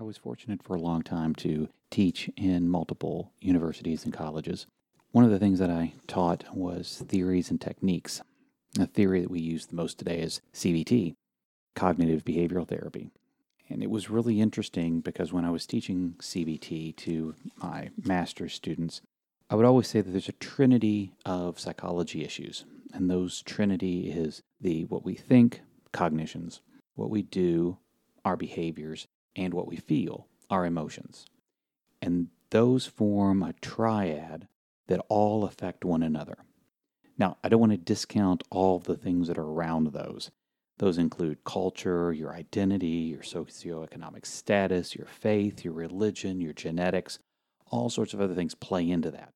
I was fortunate for a long time to teach in multiple universities and colleges. One of the things that I taught was theories and techniques. A theory that we use the most today is CBT, cognitive behavioral therapy. And it was really interesting because when I was teaching CBT to my master's students, I would always say that there's a trinity of psychology issues. And those trinity is the what we think, cognitions, what we do, our behaviors, and what we feel, our emotions. And those form a triad that all affect one another. Now, I don't want to discount all the things that are around those. Those include culture, your identity, your socioeconomic status, your faith, your religion, your genetics, all sorts of other things play into that.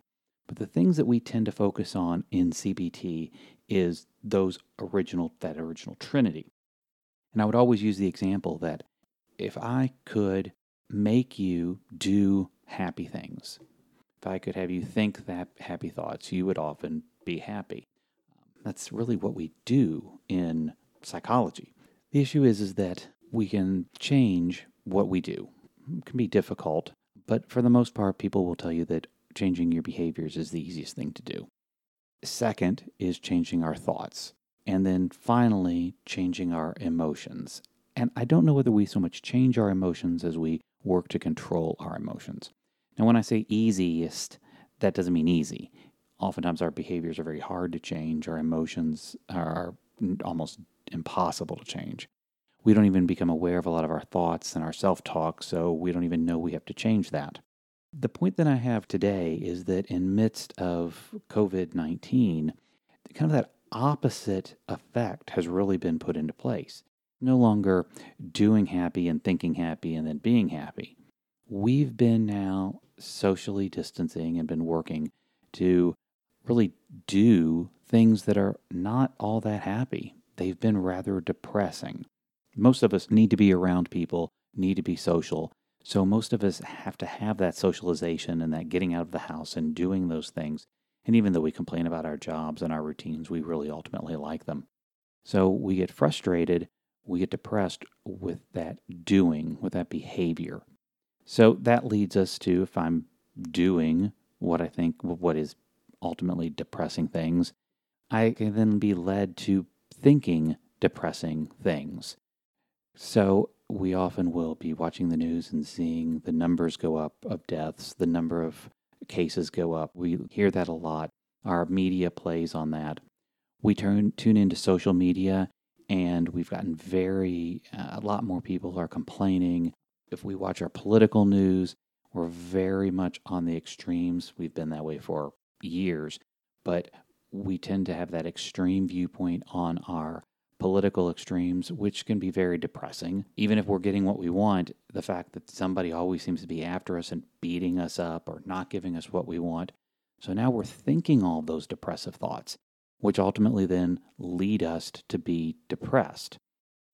But the things that we tend to focus on in CBT is those original that original trinity. And I would always use the example that if I could make you do happy things, if I could have you think that happy thoughts, you would often be happy. That's really what we do in psychology. The issue is is that we can change what we do. It can be difficult, but for the most part people will tell you that changing your behaviors is the easiest thing to do. Second is changing our thoughts. And then finally, changing our emotions. And I don't know whether we so much change our emotions as we work to control our emotions. Now, when I say easiest, that doesn't mean easy. Oftentimes, our behaviors are very hard to change, our emotions are almost impossible to change. We don't even become aware of a lot of our thoughts and our self talk, so we don't even know we have to change that. The point that I have today is that in midst of COVID 19, kind of that opposite effect has really been put into place. No longer doing happy and thinking happy and then being happy. We've been now socially distancing and been working to really do things that are not all that happy. They've been rather depressing. Most of us need to be around people, need to be social, so most of us have to have that socialization and that getting out of the house and doing those things. And even though we complain about our jobs and our routines, we really ultimately like them. So we get frustrated, we get depressed with that doing, with that behavior. So that leads us to if I'm doing what I think what is ultimately depressing things, I can then be led to thinking depressing things. So we often will be watching the news and seeing the numbers go up of deaths, the number of cases go up. We hear that a lot. Our media plays on that. We turn tune into social media and we've gotten very uh, a lot more people are complaining. If we watch our political news, we're very much on the extremes. We've been that way for years, but we tend to have that extreme viewpoint on our political extremes, which can be very depressing. Even if we're getting what we want, the fact that somebody always seems to be after us and beating us up or not giving us what we want. So now we're thinking all those depressive thoughts, which ultimately then lead us to be depressed.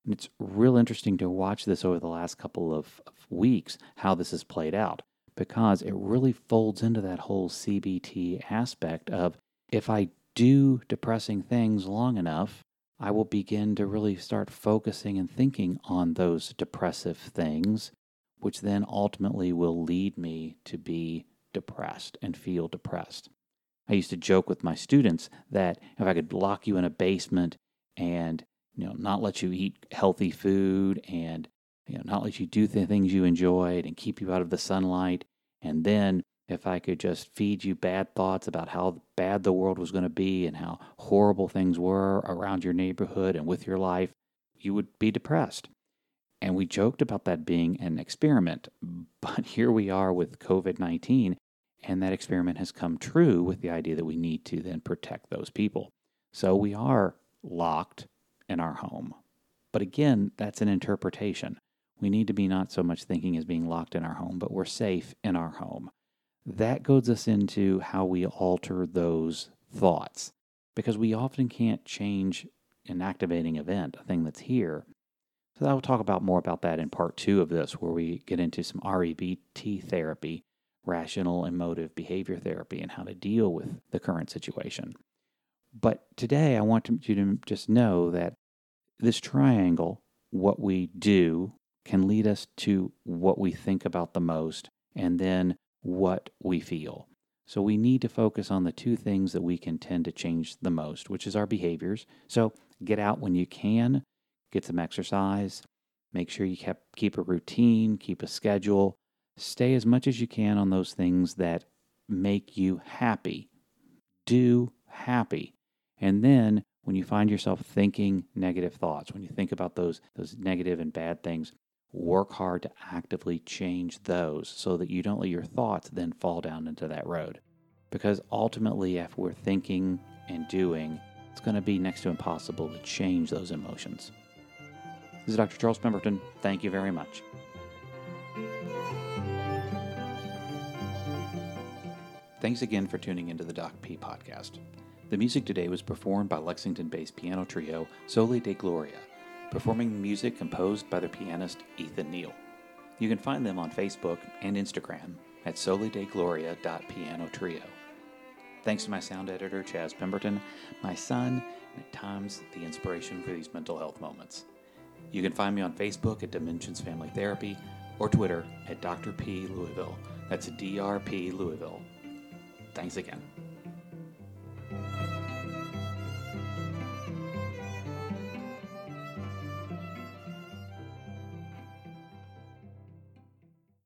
And it's real interesting to watch this over the last couple of, of weeks, how this has played out, because it really folds into that whole CBT aspect of if I do depressing things long enough, I will begin to really start focusing and thinking on those depressive things, which then ultimately will lead me to be depressed and feel depressed. I used to joke with my students that if I could lock you in a basement and you know not let you eat healthy food and you know not let you do the things you enjoyed and keep you out of the sunlight and then if I could just feed you bad thoughts about how bad the world was going to be and how horrible things were around your neighborhood and with your life, you would be depressed. And we joked about that being an experiment. But here we are with COVID 19, and that experiment has come true with the idea that we need to then protect those people. So we are locked in our home. But again, that's an interpretation. We need to be not so much thinking as being locked in our home, but we're safe in our home that goes us into how we alter those thoughts because we often can't change an activating event, a thing that's here. So I'll talk about more about that in part two of this, where we get into some REBT therapy, rational emotive behavior therapy, and how to deal with the current situation. But today I want you to just know that this triangle, what we do, can lead us to what we think about the most and then what we feel. So we need to focus on the two things that we can tend to change the most, which is our behaviors. So get out when you can, get some exercise, make sure you kept, keep a routine, keep a schedule, stay as much as you can on those things that make you happy. Do happy. And then when you find yourself thinking negative thoughts, when you think about those those negative and bad things, work hard to actively change those so that you don't let your thoughts then fall down into that road. Because ultimately if we're thinking and doing, it's going to be next to impossible to change those emotions. This is Dr. Charles Pemberton. Thank you very much. Thanks again for tuning into the Doc P podcast. The music today was performed by Lexington based piano trio Soli de Gloria, performing music composed by their pianist Ethan Neal. You can find them on Facebook and Instagram at solidegloria.pianotrio. Thanks to my sound editor, Chaz Pemberton, my son, and at times the inspiration for these mental health moments. You can find me on Facebook at Dimensions Family Therapy or Twitter at Dr. P. Louisville. That's DRP Louisville. Thanks again.